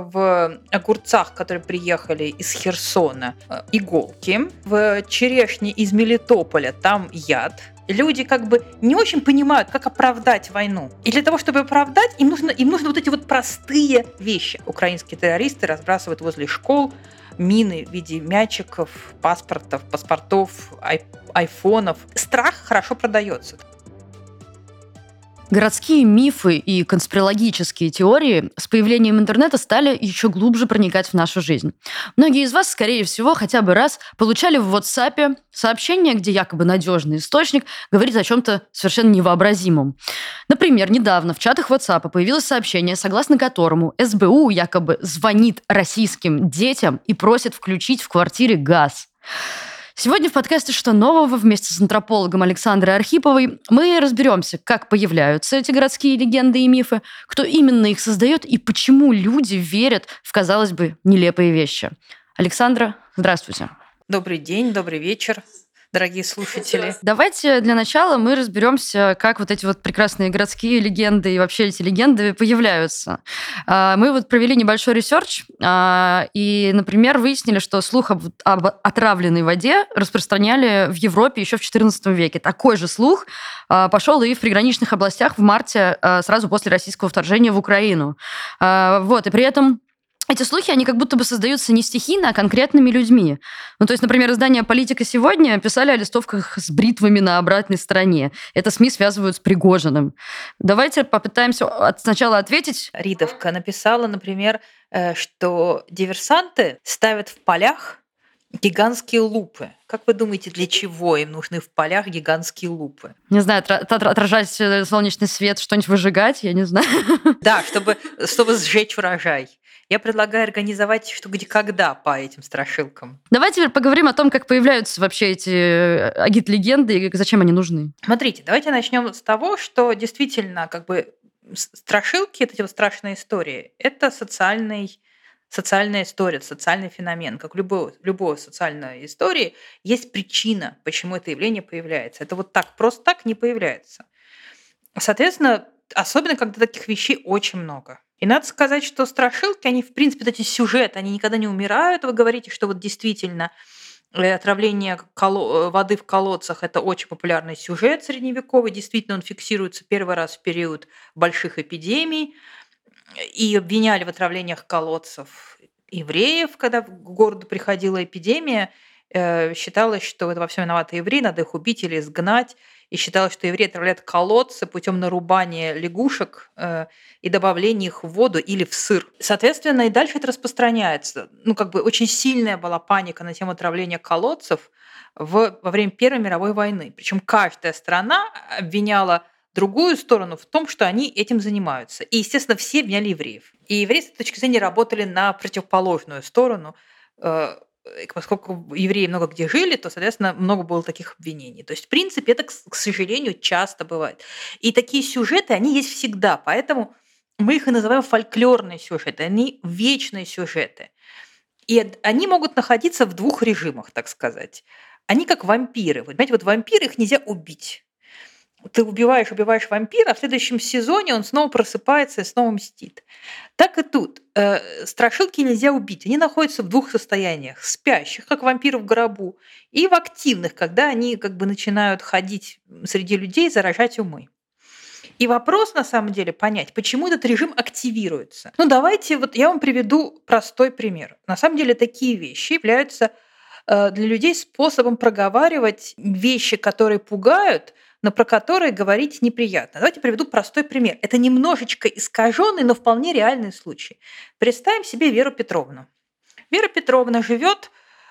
в огурцах, которые приехали из Херсона, э, иголки. В черешне из Мелитополя там яд. Люди как бы не очень понимают, как оправдать войну. И для того, чтобы оправдать, им нужно, им нужно вот эти вот простые вещи. Украинские террористы разбрасывают возле школ мины в виде мячиков, паспортов, паспортов, ай айфонов. Страх хорошо продается. Городские мифы и конспирологические теории с появлением интернета стали еще глубже проникать в нашу жизнь. Многие из вас, скорее всего, хотя бы раз получали в WhatsApp сообщение, где якобы надежный источник говорит о чем-то совершенно невообразимом. Например, недавно в чатах WhatsApp появилось сообщение, согласно которому СБУ якобы звонит российским детям и просит включить в квартире газ. Сегодня в подкасте «Что нового» вместе с антропологом Александрой Архиповой мы разберемся, как появляются эти городские легенды и мифы, кто именно их создает и почему люди верят в, казалось бы, нелепые вещи. Александра, здравствуйте. Добрый день, добрый вечер дорогие слушатели. Давайте для начала мы разберемся, как вот эти вот прекрасные городские легенды и вообще эти легенды появляются. А, мы вот провели небольшой research а, и, например, выяснили, что слух об, отравленной воде распространяли в Европе еще в XIV веке. Такой же слух а, пошел и в приграничных областях в марте сразу после российского вторжения в Украину. Вот, и при этом эти слухи, они как будто бы создаются не стихийно, а конкретными людьми. Ну, то есть, например, издание «Политика сегодня» писали о листовках с бритвами на обратной стороне. Это СМИ связывают с Пригожиным. Давайте попытаемся сначала ответить. Ридовка написала, например, э, что диверсанты ставят в полях гигантские лупы. Как вы думаете, для чего им нужны в полях гигантские лупы? Не знаю, отражать э, солнечный свет, что-нибудь выжигать, я не знаю. Да, чтобы, чтобы сжечь урожай. Я предлагаю организовать что где когда по этим страшилкам. Давайте теперь поговорим о том, как появляются вообще эти э, агит-легенды и зачем они нужны. Смотрите, давайте начнем с того, что действительно как бы страшилки, эти вот страшные истории, это социальный социальная история, социальный феномен. Как любой, любой социальной истории есть причина, почему это явление появляется. Это вот так, просто так не появляется. Соответственно, особенно когда таких вещей очень много. И надо сказать, что страшилки, они, в принципе, эти сюжеты, они никогда не умирают. Вы говорите, что вот действительно э, отравление. Э, воды в колодцах – это очень популярный сюжет средневековый. Действительно, он фиксируется первый раз в период больших эпидемий. И обвиняли в отравлениях колодцев евреев, когда к городу приходила эпидемия. Э, считалось, что это во всем виноваты евреи, надо их убить или изгнать и считалось, что евреи отравляют колодцы путем нарубания лягушек э, и добавления их в воду или в сыр. Соответственно, и дальше это распространяется. Ну, как бы очень сильная была паника на тему отравления колодцев в, во время Первой мировой войны. Причем каждая страна обвиняла другую сторону в том, что они этим занимаются. И, естественно, все обвиняли евреев. И евреи с точки зрения работали на противоположную сторону Э, поскольку евреи много где жили, то, соответственно, много было таких обвинений. То есть, в принципе, это, к сожалению, часто бывает. И такие сюжеты, они есть всегда, поэтому мы их и называем фольклорные сюжеты, они вечные сюжеты. И они могут находиться в двух режимах, так сказать. Они как вампиры. Вы понимаете, вот вампиры, их нельзя убить ты убиваешь, убиваешь вампира, а в следующем сезоне он снова просыпается и снова мстит. Так и тут. Э, страшилки нельзя убить. Они находятся в двух состояниях. Спящих, как вампиры в гробу, и в активных, когда они как бы начинают ходить среди людей, заражать умы. И вопрос, на самом деле, понять, почему этот режим активируется. Ну, давайте, вот я вам приведу простой пример. На самом деле, такие вещи являются э, для людей способом проговаривать вещи, которые пугают, но про которые говорить неприятно. Давайте приведу простой пример. Это немножечко искаженный, но вполне реальный случай. Представим себе Веру Петровну. Вера Петровна живет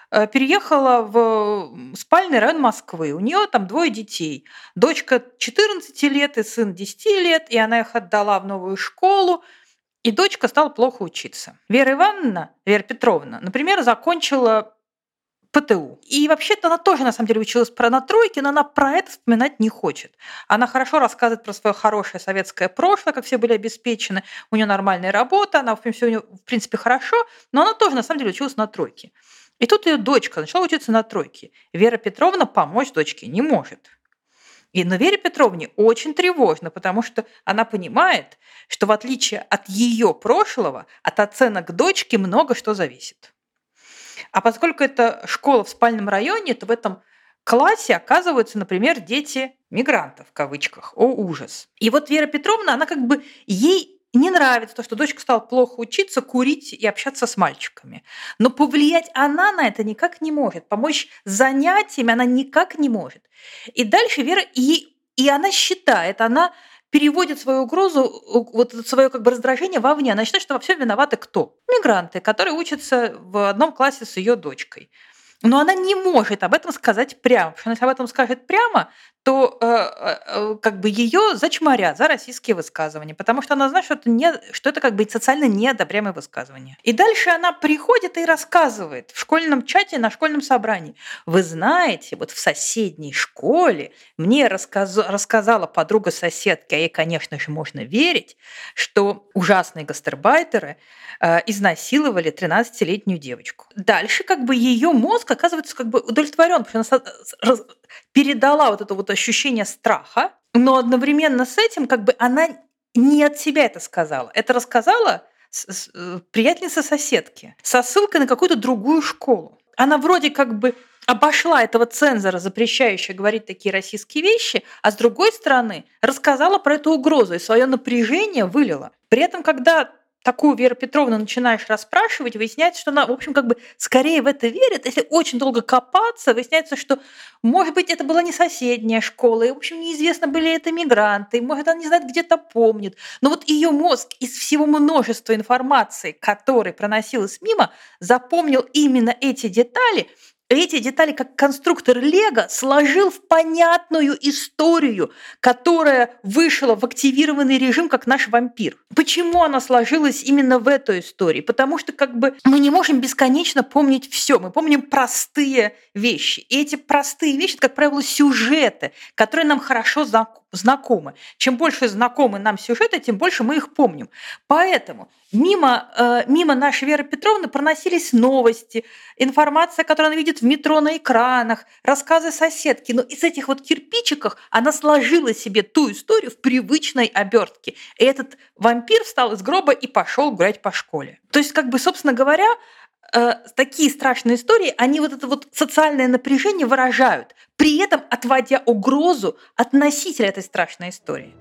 э, переехала в спальный район Москвы. У нее там двое детей. Дочка 14 лет и сын 10 лет, и она их отдала в новую школу, и дочка стала плохо учиться. Вера Ивановна, Вера Петровна, например, закончила ПТУ. И вообще-то она тоже, на самом деле, училась про на тройке, но она про это вспоминать не хочет. Она хорошо рассказывает про свое хорошее советское прошлое, как все были обеспечены, у нее нормальная работа, она, в принципе, в принципе, хорошо, но она тоже, на самом деле, училась на тройке. И тут ее дочка начала учиться на тройке. Вера Петровна помочь дочке не может. И на Вере Петровне очень тревожно, потому что она понимает, что в отличие от ее прошлого, от оценок дочки много что зависит. А поскольку это школа в спальном районе, то в этом классе оказываются, например, дети мигрантов, в кавычках. О, ужас. И вот Вера Петровна, она как бы, ей не нравится то, что дочка стала плохо учиться, курить и общаться с мальчиками. Но повлиять она на это никак не может. Помочь занятиями она никак не может. И дальше Вера, и, и она считает, она переводит свою угрозу, вот свое как бы раздражение вовне. Она считает, что во всем виноваты кто? Мигранты, которые учатся в одном классе с ее дочкой. Но она не может об этом сказать прямо, потому что если об этом скажет прямо, то э, э, э, как бы ее зачморят за российские высказывания, потому что она знает, что это, не, что это как бы социально неодобряемое высказывание. И дальше она приходит и рассказывает в школьном чате на школьном собрании. Вы знаете, вот в соседней школе мне рассказ, рассказала подруга соседки, а ей, конечно же, можно верить, что ужасные гастарбайтеры э, изнасиловали 13-летнюю девочку. Дальше как бы ее мозг оказывается как бы удовлетворен, потому что она передала вот это вот ощущение страха, но одновременно с этим как бы она не от себя это сказала. Это рассказала э, приятельница соседки со ссылкой на какую-то другую школу. Она вроде как бы обошла этого цензора, запрещающего говорить такие российские вещи, а с другой стороны рассказала про эту угрозу и свое напряжение вылила. При этом, когда такую Веру Петровну начинаешь расспрашивать, выясняется, что она, в общем, как бы скорее в это верит. Если очень долго копаться, выясняется, что, может быть, это была не соседняя школа, и, в общем, неизвестно, были это мигранты, может, она не знает, где-то помнит. Но вот ее мозг из всего множества информации, которой проносилась мимо, запомнил именно эти детали – эти детали, как конструктор Лего, сложил в понятную историю, которая вышла в активированный режим, как наш вампир. Почему она сложилась именно в эту историю? Потому что как бы мы не можем бесконечно помнить все. Мы помним простые вещи. И эти простые вещи, это, как правило, сюжеты, которые нам хорошо знакомы. Чем больше знакомы нам сюжеты, тем больше мы их помним. Поэтому мимо, э, мимо нашей Веры Петровны проносились новости, информация, которую она видит в метро на экранах, рассказы соседки. Но из этих вот кирпичиков она сложила себе ту историю в привычной обертке. И этот вампир встал из гроба и пошел гулять по школе. То есть, как бы, собственно говоря, э, такие страшные истории, они вот это вот социальное напряжение выражают, при этом отводя угрозу от носителя этой страшной истории.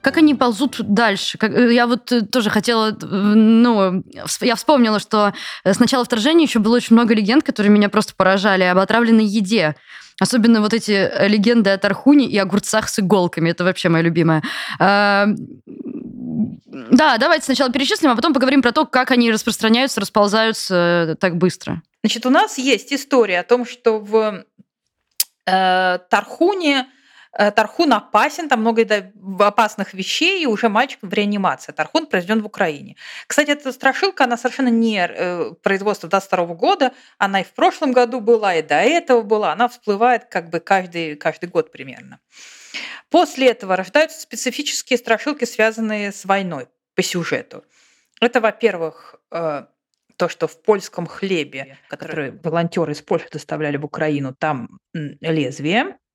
Как они ползут дальше? Как, э, я вот э, тоже хотела, э, ну, я вспомнила, что с начала вторжения еще было очень много легенд, которые меня просто поражали об отравленной еде. Особенно вот эти легенды о Тархуне и огурцах с иголками. Это вообще моя любимая. Да, давайте сначала перечислим, а потом поговорим про то, как они распространяются, расползаются так быстро. Значит, у нас есть история о том, что в э, Тархуне Э, Тархун опасен, там много опасных вещей, и уже мальчик в реанимации. Тархун произведен в Украине. Кстати, эта страшилка, она совершенно не э, производства 22 года, она и в прошлом году была, и до этого была, она всплывает как бы каждый, каждый год примерно. После этого рождаются специфические страшилки, связанные с войной по сюжету. Это, во-первых, э, то, что в польском хлебе, который волонтеры из Польши доставляли в Украину, там лезвие, Э,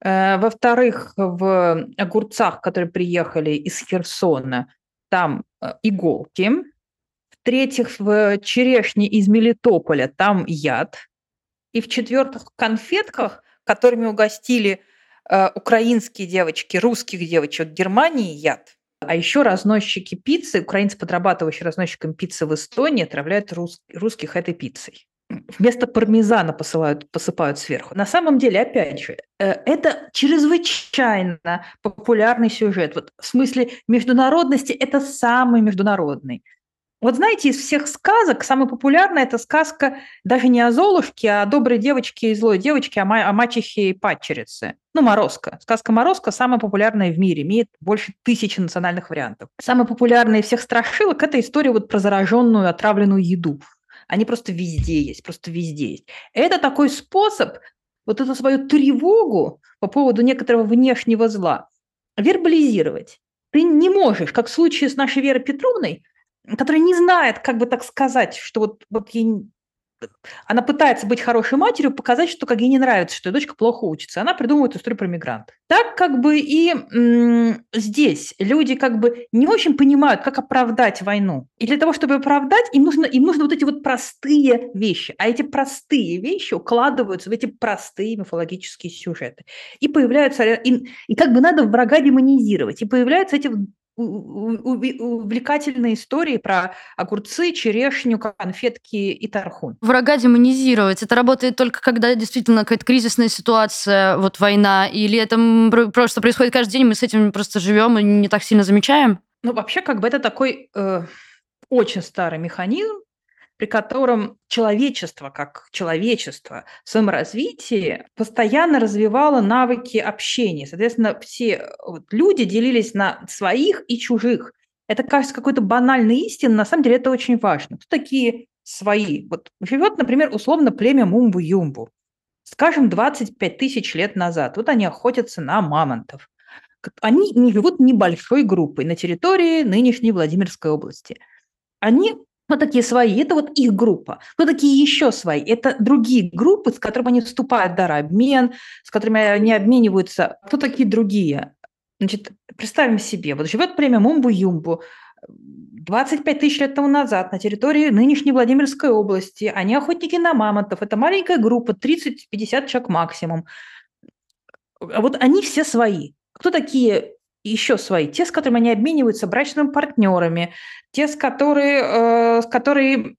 во-вторых, в огурцах, которые приехали из Херсона, там э, иголки. В-третьих, в черешне из Мелитополя там яд. И в-четвертых, в конфетках, которыми угостили э, украинские девочки, русских девочек Германии яд. А еще разносчики пиццы, украинцы, подрабатывающие разносчиком пиццы в Эстонии, отравляют рус, русских этой пиццей вместо пармезана посылают, посыпают сверху. На самом деле, опять же, э, это чрезвычайно популярный сюжет. Вот в смысле международности это самый международный. Вот знаете, из всех сказок самая популярная это сказка даже не о Золушке, а о доброй девочке и злой девочке, о, ма- о мачехе и падчерице. Ну, Морозко. Сказка Морозко самая популярная в мире, имеет больше тысячи национальных вариантов. Самая популярная из всех страшилок – это история вот про зараженную, отравленную еду. Они просто везде есть, просто везде есть. Это такой способ вот эту свою тревогу по поводу некоторого внешнего зла вербализировать. Ты не можешь, как в случае с нашей Верой Петровной, которая не знает, как бы так сказать, что вот, вот ей она пытается быть хорошей матерью, показать, что как ей не нравится, что ее дочка плохо учится. Она придумывает историю про мигрант. Так как бы и м- здесь люди как бы не очень понимают, как оправдать войну. И для того, чтобы оправдать, им нужно, им нужны вот эти вот простые вещи. А эти простые вещи укладываются в эти простые мифологические сюжеты. И появляются, и, и как бы надо врага демонизировать. И появляются эти увлекательные истории про огурцы, черешню, конфетки и тархун. Врага демонизировать. Это работает только когда действительно какая-то кризисная ситуация, вот война, или это просто происходит каждый день, мы с этим просто живем и не так сильно замечаем? Ну, вообще, как бы это такой э, очень старый механизм, при котором человечество, как человечество в своем развитии постоянно развивало навыки общения. Соответственно, все вот, люди делились на своих и чужих. Это кажется какой-то банальной истиной, на самом деле это очень важно. Кто такие свои? Вот живет, например, условно племя Мумбу-Юмбу. Скажем, 25 тысяч лет назад. Вот они охотятся на мамонтов. Они не живут небольшой группой на территории нынешней Владимирской области. Они кто такие свои? Это вот их группа. Кто такие еще свои? Это другие группы, с которыми они вступают в дарообмен, с которыми они обмениваются. Кто такие другие? Значит, представим себе, вот живет племя Мумбу-Юмбу, 25 тысяч лет тому назад на территории нынешней Владимирской области. Они охотники на мамонтов. Это маленькая группа, 30-50 человек максимум. А вот они все свои. Кто такие еще свои, те, с которыми они обмениваются брачными партнерами, те, с которые, э, с которые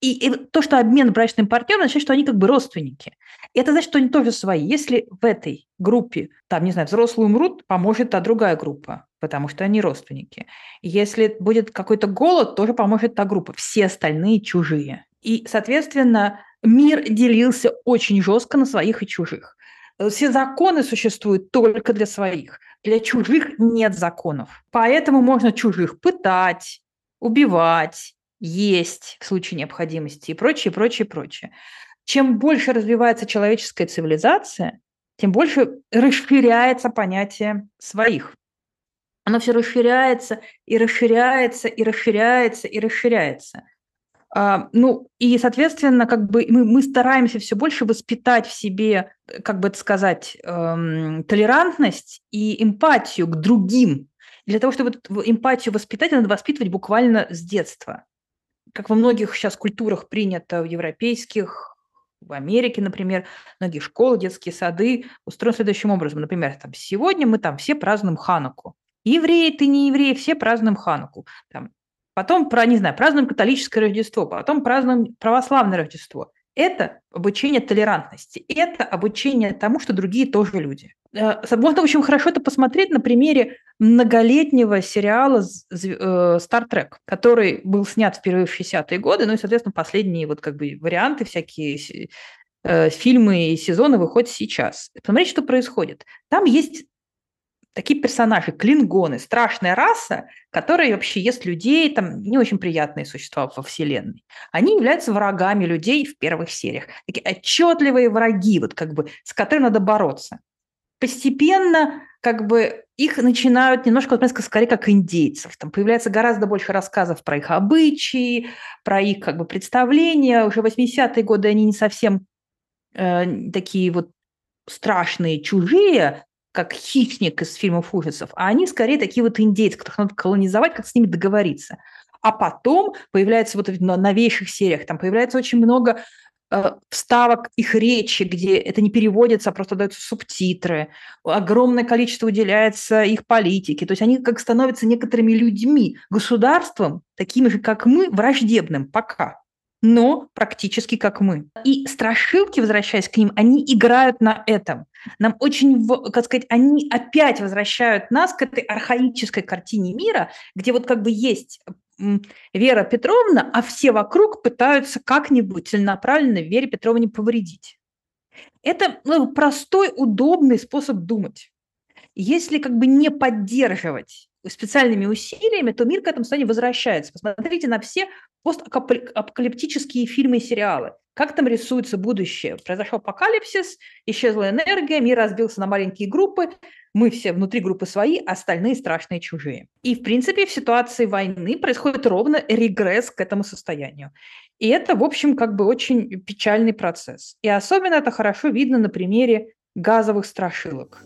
и, и то, что обмен брачным партнером, означает, что они как бы родственники. И это значит, что они тоже свои. Если в этой группе, там, не знаю, взрослые умрут, поможет та другая группа, потому что они родственники. Если будет какой-то голод, тоже поможет та группа. Все остальные чужие. И, соответственно, мир делился очень жестко на своих и чужих. Все законы существуют только для своих. Для чужих нет законов. Поэтому можно чужих пытать, убивать, есть в случае необходимости и прочее, прочее, прочее. Чем больше развивается человеческая цивилизация, тем больше расширяется понятие своих. Оно все расширяется и расширяется и расширяется и расширяется. А, ну, и, соответственно, как бы мы, мы стараемся все больше воспитать в себе, как бы это сказать, эм, толерантность и эмпатию к другим. Для того, чтобы эту эмпатию воспитать, надо воспитывать буквально с детства. Как во многих сейчас культурах принято, в европейских, в Америке, например, многие школы, детские сады устроены следующим образом. Например, там, сегодня мы там все празднуем Хануку. Евреи, ты не евреи, все празднуем Хануку. Там, потом, про, не знаю, празднуем католическое Рождество, потом празднуем православное Рождество. Это обучение толерантности, это обучение тому, что другие тоже люди. Э, можно очень хорошо это посмотреть на примере многолетнего сериала э, Star Trek, который был снят впервые в 60-е годы, ну и, соответственно, последние вот как бы варианты, всякие э, фильмы и сезоны выходят сейчас. Посмотрите, что происходит. Там есть такие персонажи, клингоны, страшная раса, которая вообще ест людей, там не очень приятные существа во Вселенной. Они являются врагами людей в первых сериях. Такие отчетливые враги, вот как бы, с которыми надо бороться. Постепенно как бы их начинают немножко, вот, скорее, как индейцев. Там появляется гораздо больше рассказов про их обычаи, про их как бы представления. Уже 80-е годы они не совсем э, такие вот страшные, чужие, как хищник из фильмов ужасов, а они скорее такие вот индейцы, которых надо колонизовать, как с ними договориться. А потом появляется вот в новейших сериях, там появляется очень много э, вставок их речи, где это не переводится, а просто даются субтитры. Огромное количество уделяется их политике. То есть они как становятся некоторыми людьми, государством, такими же, как мы, враждебным пока но практически как мы. И страшилки, возвращаясь к ним, они играют на этом. Нам очень, как сказать, они опять возвращают нас к этой архаической картине мира, где вот как бы есть Вера Петровна, а все вокруг пытаются как-нибудь целенаправленно Вере Петровне повредить. Это ну, простой, удобный способ думать. Если как бы не поддерживать специальными усилиями, то мир к этому состоянию возвращается. Посмотрите на все постапокалиптические фильмы и сериалы. Как там рисуется будущее? Произошел апокалипсис, исчезла энергия, мир разбился на маленькие группы, мы все внутри группы свои, остальные страшные чужие. И, в принципе, в ситуации войны происходит ровно регресс к этому состоянию. И это, в общем, как бы очень печальный процесс. И особенно это хорошо видно на примере газовых страшилок.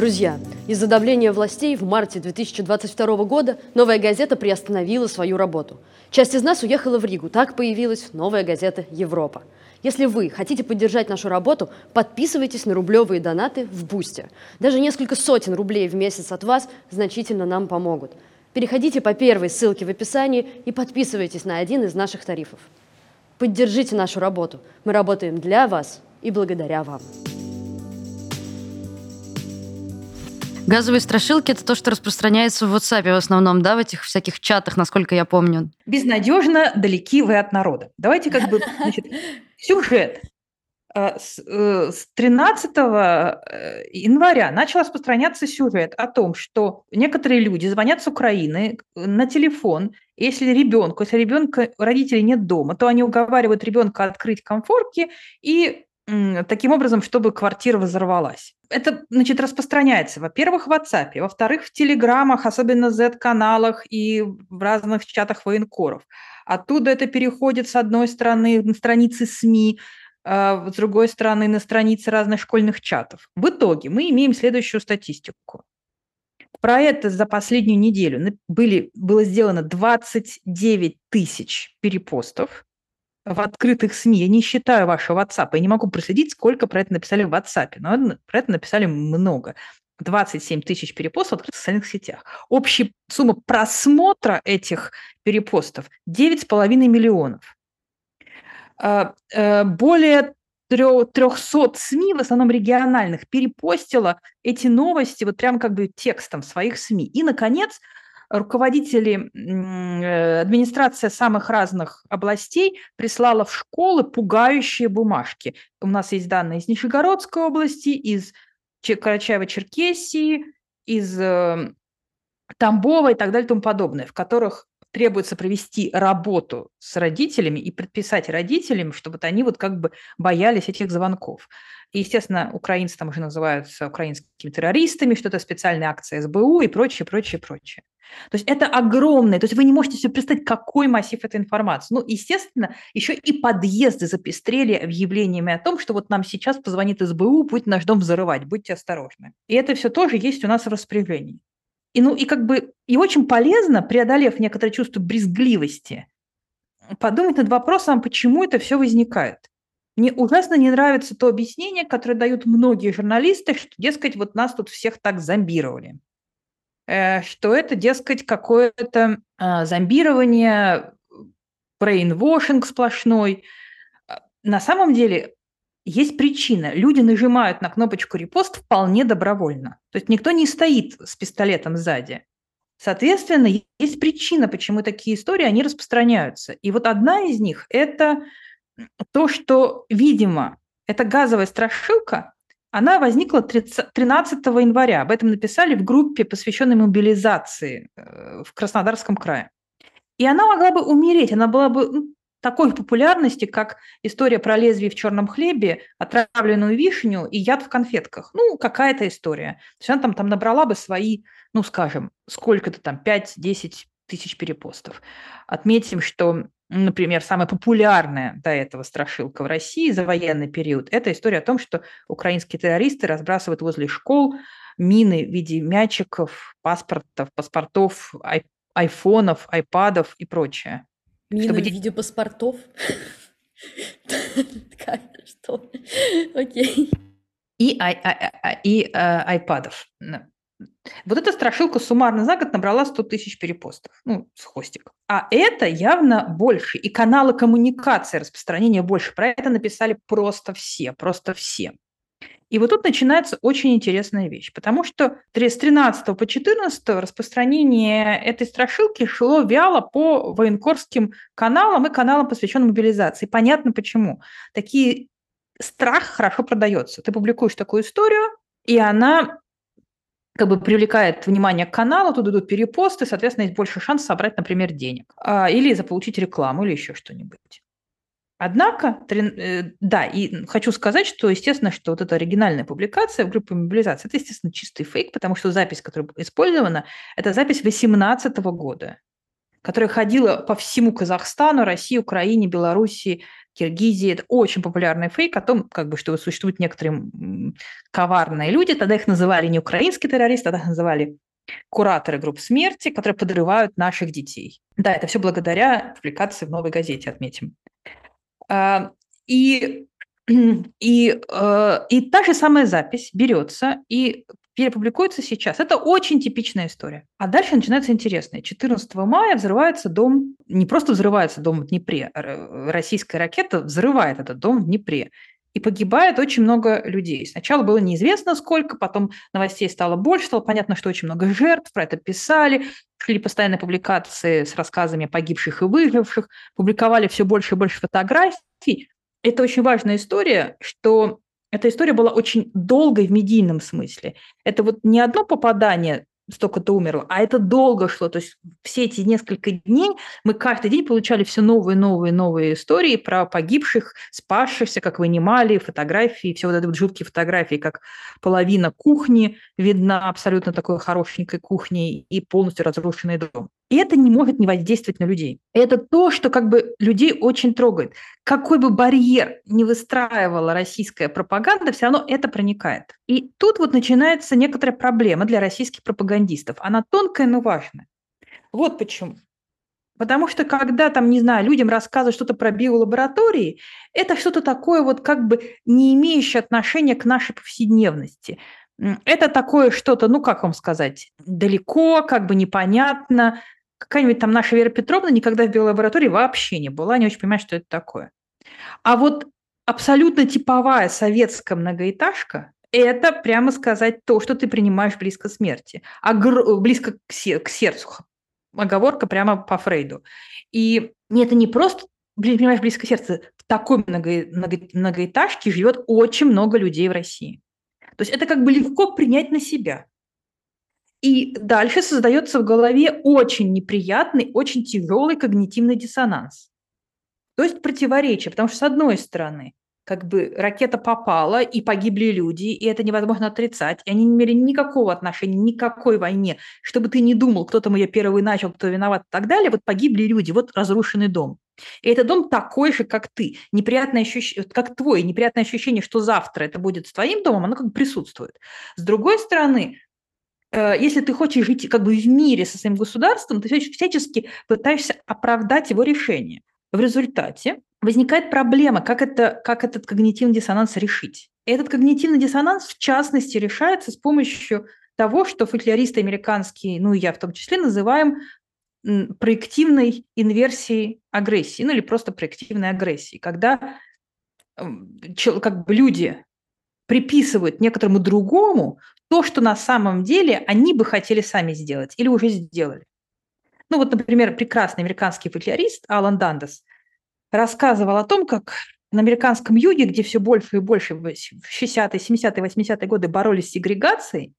Друзья, из-за давления властей в марте 2022 года «Новая газета» приостановила свою работу. Часть из нас уехала в Ригу, так появилась «Новая газета Европа». Если вы хотите поддержать нашу работу, подписывайтесь на рублевые донаты в Бусте. Даже несколько сотен рублей в месяц от вас значительно нам помогут. Переходите по первой ссылке в описании и подписывайтесь на один из наших тарифов. Поддержите нашу работу. Мы работаем для вас и благодаря вам. Газовые страшилки – это то, что распространяется в WhatsApp в основном, да, в этих всяких чатах, насколько я помню. Безнадежно далеки вы от народа. Давайте как бы, значит, сюжет. Э, с 13 э, э, января начал распространяться сюжет о том, что некоторые люди звонят с Украины на телефон, если ребенку, если ребенка родителей нет дома, то они уговаривают ребенка открыть комфорки и таким образом, чтобы квартира взорвалась. Это, значит, распространяется, во-первых, в WhatsApp, во-вторых, в Телеграмах, особенно в Z-каналах и в разных чатах военкоров. Оттуда это переходит, с одной стороны, на страницы СМИ, а с другой стороны, на страницы разных школьных чатов. В итоге мы имеем следующую статистику. Про это за последнюю неделю были, было сделано 29 тысяч перепостов, в открытых СМИ. Я не считаю вашего WhatsApp. Я не могу проследить, сколько про это написали в WhatsApp. Но про это написали много. 27 тысяч перепостов в открытых социальных сетях. Общая сумма просмотра этих перепостов 9,5 миллионов. А, э, более 300 СМИ, в основном региональных, перепостила эти новости вот прям как бы текстом своих СМИ. И, наконец, руководители э, администрация самых разных областей прислала в школы пугающие бумажки. У нас есть данные из Нижегородской области, из Карачаева-Черкесии, из э, Тамбова и так далее и тому подобное, в которых требуется провести работу с родителями и предписать родителям, чтобы вот они вот как бы боялись этих звонков. И, естественно, украинцы там уже называются украинскими террористами, что это специальная акция СБУ и прочее, прочее, прочее. То есть это огромное, то есть вы не можете себе представить, какой массив этой информации. Ну, естественно, еще и подъезды запестрели объявлениями о том, что вот нам сейчас позвонит СБУ, будет наш дом взрывать, будьте осторожны. И это все тоже есть у нас в распоряжении. И, ну, и как бы, и очень полезно, преодолев некоторое чувство брезгливости, подумать над вопросом, почему это все возникает. Мне ужасно не нравится то объяснение, которое дают многие журналисты, что, дескать, вот нас тут всех так зомбировали. Э, что это, дескать, какое-то а, зомбирование, брейнвошинг сплошной. А, на самом деле есть причина. Люди нажимают на кнопочку репост вполне добровольно. То есть никто не стоит с пистолетом сзади. Соответственно, есть причина, почему такие истории, они распространяются. И вот одна из них – это то, что, видимо, эта газовая страшилка, она возникла 30, 13 января. Об этом написали в группе, посвященной мобилизации э, в Краснодарском крае. И она могла бы умереть, она была бы ну, такой популярности, как история про лезвие в черном хлебе, отравленную вишню и яд в конфетках. Ну, какая-то история. То есть она там, там набрала бы свои, ну, скажем, сколько-то там, 5-10 тысяч перепостов. Отметим, что, например, самая популярная до этого страшилка в России за военный период – это история о том, что украинские террористы разбрасывают возле школ мины в виде мячиков, паспортов, паспортов, ай- айфонов, айпадов и прочее. Мины чтобы... в виде паспортов? Что? Окей. И, а, а, а, и айпадов. Вот эта страшилка суммарно за год набрала 100 тысяч перепостов, ну, с хвостиком. А это явно больше. И каналы коммуникации распространения больше. Про это написали просто все, просто все. И вот тут начинается очень интересная вещь, потому что с 13 по 14 распространение этой страшилки шло вяло по военкорским каналам и каналам, посвященным мобилизации. Понятно почему. Такие страх хорошо продается. Ты публикуешь такую историю, и она как бы привлекает внимание к каналу, тут идут перепосты, соответственно, есть больше шанс собрать, например, денег. А, или заполучить рекламу, или еще что-нибудь. Однако, э, да, и хочу сказать, что, естественно, что вот эта оригинальная публикация в группе мобилизации, это, естественно, чистый фейк, потому что запись, которая использована, это запись 2018 года, которая ходила по всему Казахстану, России, Украине, Белоруссии, Киргизии. Это очень популярный фейк о том, как бы, что существуют некоторые коварные люди. Тогда их называли не украинские террористы, тогда их называли кураторы групп смерти, которые подрывают наших детей. Да, это все благодаря публикации в «Новой газете», отметим. А, и, и, э, и та же самая запись берется и перепубликуется сейчас. Это очень типичная история. А дальше начинается интересное. 14 мая взрывается дом, не просто взрывается дом в Днепре, российская ракета взрывает этот дом в Днепре. И погибает очень много людей. Сначала было неизвестно сколько, потом новостей стало больше, стало понятно, что очень много жертв, про это писали, шли постоянные публикации с рассказами погибших и выживших, публиковали все больше и больше фотографий. Это очень важная история, что эта история была очень долгой в медийном смысле. Это вот не одно попадание столько-то умерло, а это долго шло. То есть все эти несколько дней мы каждый день получали все новые, новые, новые истории про погибших, спасшихся, как вынимали, фотографии, все вот эти вот жуткие фотографии, как половина кухни видна абсолютно такой хорошенькой кухней и полностью разрушенный дом. И это не может не воздействовать на людей. Это то, что как бы людей очень трогает. Какой бы барьер не выстраивала российская пропаганда, все равно это проникает. И тут вот начинается некоторая проблема для российских пропагандистов. Она тонкая, но важная. Вот почему. Потому что когда там, не знаю, людям рассказывают что-то про биолаборатории, это что-то такое вот как бы не имеющее отношения к нашей повседневности. Это такое что-то, ну как вам сказать, далеко, как бы непонятно, какая-нибудь там наша Вера Петровна никогда в биолаборатории вообще не была, не очень понимает, что это такое. А вот абсолютно типовая советская многоэтажка – это, прямо сказать, то, что ты принимаешь близко смерти, огр... близко к, сер... к сердцу. Оговорка прямо по Фрейду. И это не просто принимаешь близко к сердцу. В такой много... Много... многоэтажке живет очень много людей в России. То есть это как бы легко принять на себя. И дальше создается в голове очень неприятный, очень тяжелый когнитивный диссонанс. То есть противоречие, потому что с одной стороны, как бы ракета попала, и погибли люди, и это невозможно отрицать, и они не имели никакого отношения ни к какой войне, чтобы ты не думал, кто там ее первый начал, кто виноват и так далее, вот погибли люди, вот разрушенный дом. И этот дом такой же, как ты. Неприятное ощущение, как твой, неприятное ощущение, что завтра это будет с твоим домом, оно как бы присутствует. С другой стороны, если ты хочешь жить как бы в мире со своим государством, ты всячески пытаешься оправдать его решение. В результате возникает проблема, как, это, как этот когнитивный диссонанс решить. Этот когнитивный диссонанс, в частности, решается с помощью того, что фольклористы американские, ну и я в том числе, называем проективной инверсией агрессии, ну или просто проективной агрессией, когда как бы люди приписывают некоторому другому то, что на самом деле они бы хотели сами сделать или уже сделали. Ну вот, например, прекрасный американский фольклорист Алан Дандес рассказывал о том, как на американском юге, где все больше и больше в 60-е, 70-е, 80-е годы боролись с сегрегацией,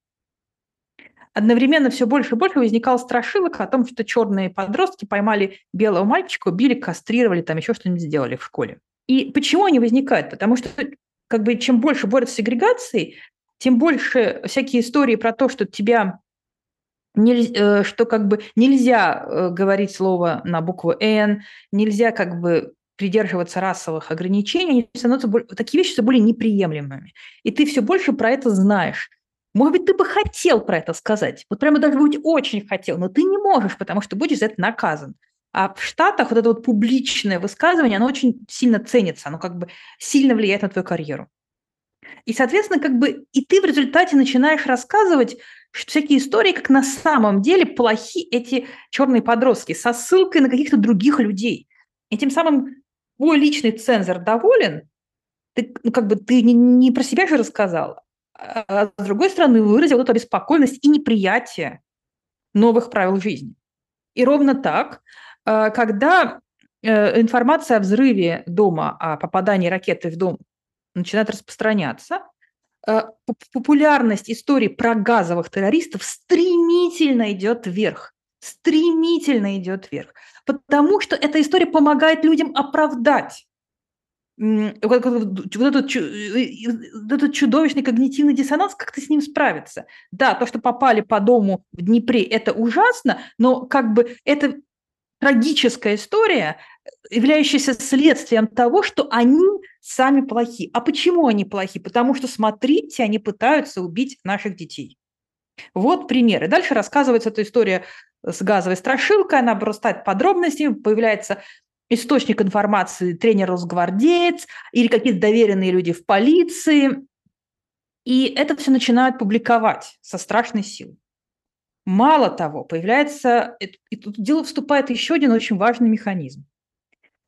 одновременно все больше и больше возникал страшилок о том, что черные подростки поймали белого мальчика, убили, кастрировали, там еще что-нибудь сделали в школе. И почему они возникают? Потому что как бы чем больше борются с сегрегацией, тем больше всякие истории про то, что тебя нельзя, э, что как бы нельзя э, говорить слово на букву «Н», нельзя как бы придерживаться расовых ограничений, они становятся такие вещи все более неприемлемыми. И ты все больше про это знаешь. Может быть, ты бы хотел про это сказать. Вот прямо даже быть очень хотел, но ты не можешь, потому что будешь за это наказан. А в Штатах вот это вот публичное высказывание, оно очень сильно ценится, оно как бы сильно влияет на твою карьеру. И, соответственно, как бы и ты в результате начинаешь рассказывать всякие истории, как на самом деле плохи эти черные подростки, со ссылкой на каких-то других людей. И тем самым твой личный цензор доволен, ты, ну, как бы ты не, не про себя же рассказал, а, а с другой стороны выразил вот эту беспокойность и неприятие новых правил жизни. И ровно так, а, когда э, информация о взрыве дома, о попадании ракеты в дом начинает распространяться, э, популярность истории про газовых террористов стремительно идет вверх. Стремительно идет вверх. Потому что эта история помогает людям оправдать вот, этот, вот этот чудовищный когнитивный диссонанс, как ты с ним справиться? Да, то, что попали по дому в Днепре, это ужасно, но как бы это трагическая история, являющаяся следствием того, что они сами плохи. А почему они плохи? Потому что, смотрите, они пытаются убить наших детей. Вот примеры. Дальше рассказывается эта история с газовой страшилкой, она обрастает подробностями, появляется источник информации тренер-росгвардеец или какие-то доверенные люди в полиции. И это все начинают публиковать со страшной силой. Мало того, появляется, и тут дело вступает еще один очень важный механизм.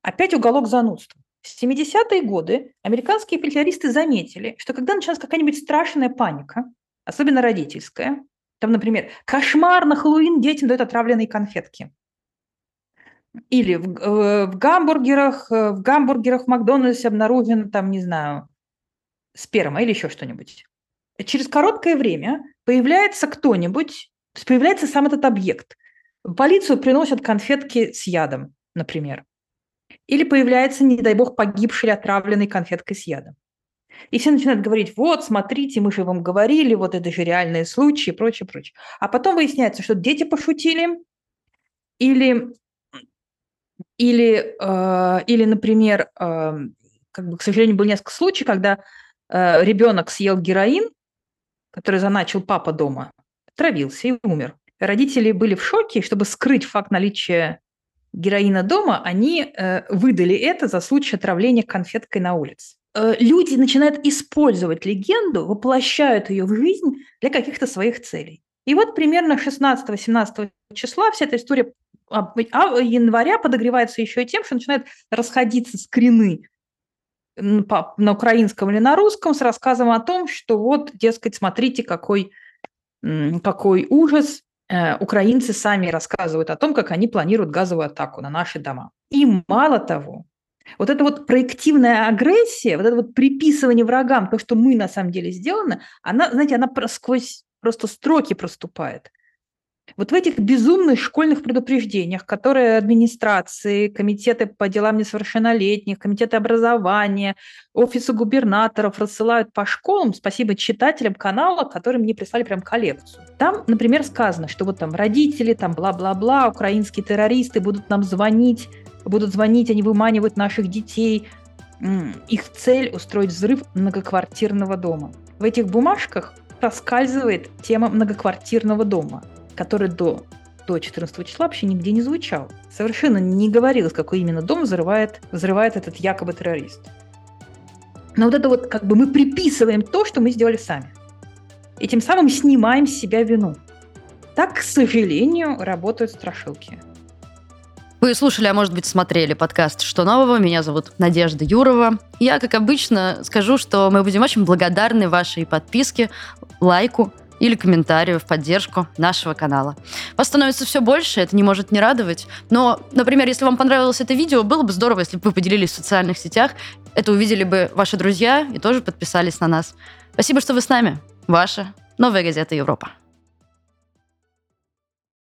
Опять уголок занудства. В 70-е годы американские фольклористы заметили, что когда началась какая-нибудь страшная паника, особенно родительская, там, например, кошмар на Хэллоуин детям дают отравленные конфетки. Или в, э, в гамбургерах, э, в гамбургерах в Макдональдсе обнаружен, там, не знаю, сперма или еще что-нибудь. Через короткое время появляется кто-нибудь, то есть появляется сам этот объект. В полицию приносят конфетки с ядом, например. Или появляется, не дай бог, погибший или отравленный конфеткой с ядом. И все начинают говорить, вот, смотрите, мы же вам говорили, вот это же реальные случаи и прочее, прочее. А потом выясняется, что дети пошутили, или, или, э, или например, э, как бы, к сожалению, был несколько случаев, когда э, ребенок съел героин, который заначил папа дома, травился и умер. Родители были в шоке, чтобы скрыть факт наличия героина дома, они э, выдали это за случай отравления конфеткой на улице. Э, люди начинают использовать легенду, воплощают ее в жизнь для каких-то своих целей. И вот примерно 16-17 числа вся эта история а января подогревается еще и тем, что начинают расходиться скрины на украинском или на русском с рассказом о том, что вот, дескать, смотрите, какой, какой ужас, э, украинцы сами рассказывают о том, как они планируют газовую атаку на наши дома. И мало того, вот эта вот проективная агрессия, вот это вот приписывание врагам, то, что мы на самом деле сделаны, она, знаете, она сквозь просто строки проступает. Вот в этих безумных школьных предупреждениях, которые администрации, комитеты по делам несовершеннолетних, комитеты образования, офисы губернаторов рассылают по школам, спасибо читателям канала, которые мне прислали прям коллекцию. Там, например, сказано, что вот там родители, там бла-бла-бла, украинские террористы будут нам звонить, будут звонить, они выманивают наших детей. Их цель – устроить взрыв многоквартирного дома. В этих бумажках проскальзывает тема многоквартирного дома, который до, до 14 числа вообще нигде не звучал. Совершенно не говорилось, какой именно дом взрывает, взрывает этот якобы террорист. Но вот это вот как бы мы приписываем то, что мы сделали сами. И тем самым снимаем с себя вину. Так, к сожалению, работают страшилки. Вы слушали, а может быть смотрели подкаст «Что нового?». Меня зовут Надежда Юрова. Я, как обычно, скажу, что мы будем очень благодарны вашей подписке, лайку или комментарию в поддержку нашего канала. Вас становится все больше, это не может не радовать. Но, например, если вам понравилось это видео, было бы здорово, если бы вы поделились в социальных сетях. Это увидели бы ваши друзья и тоже подписались на нас. Спасибо, что вы с нами. Ваша новая газета Европа.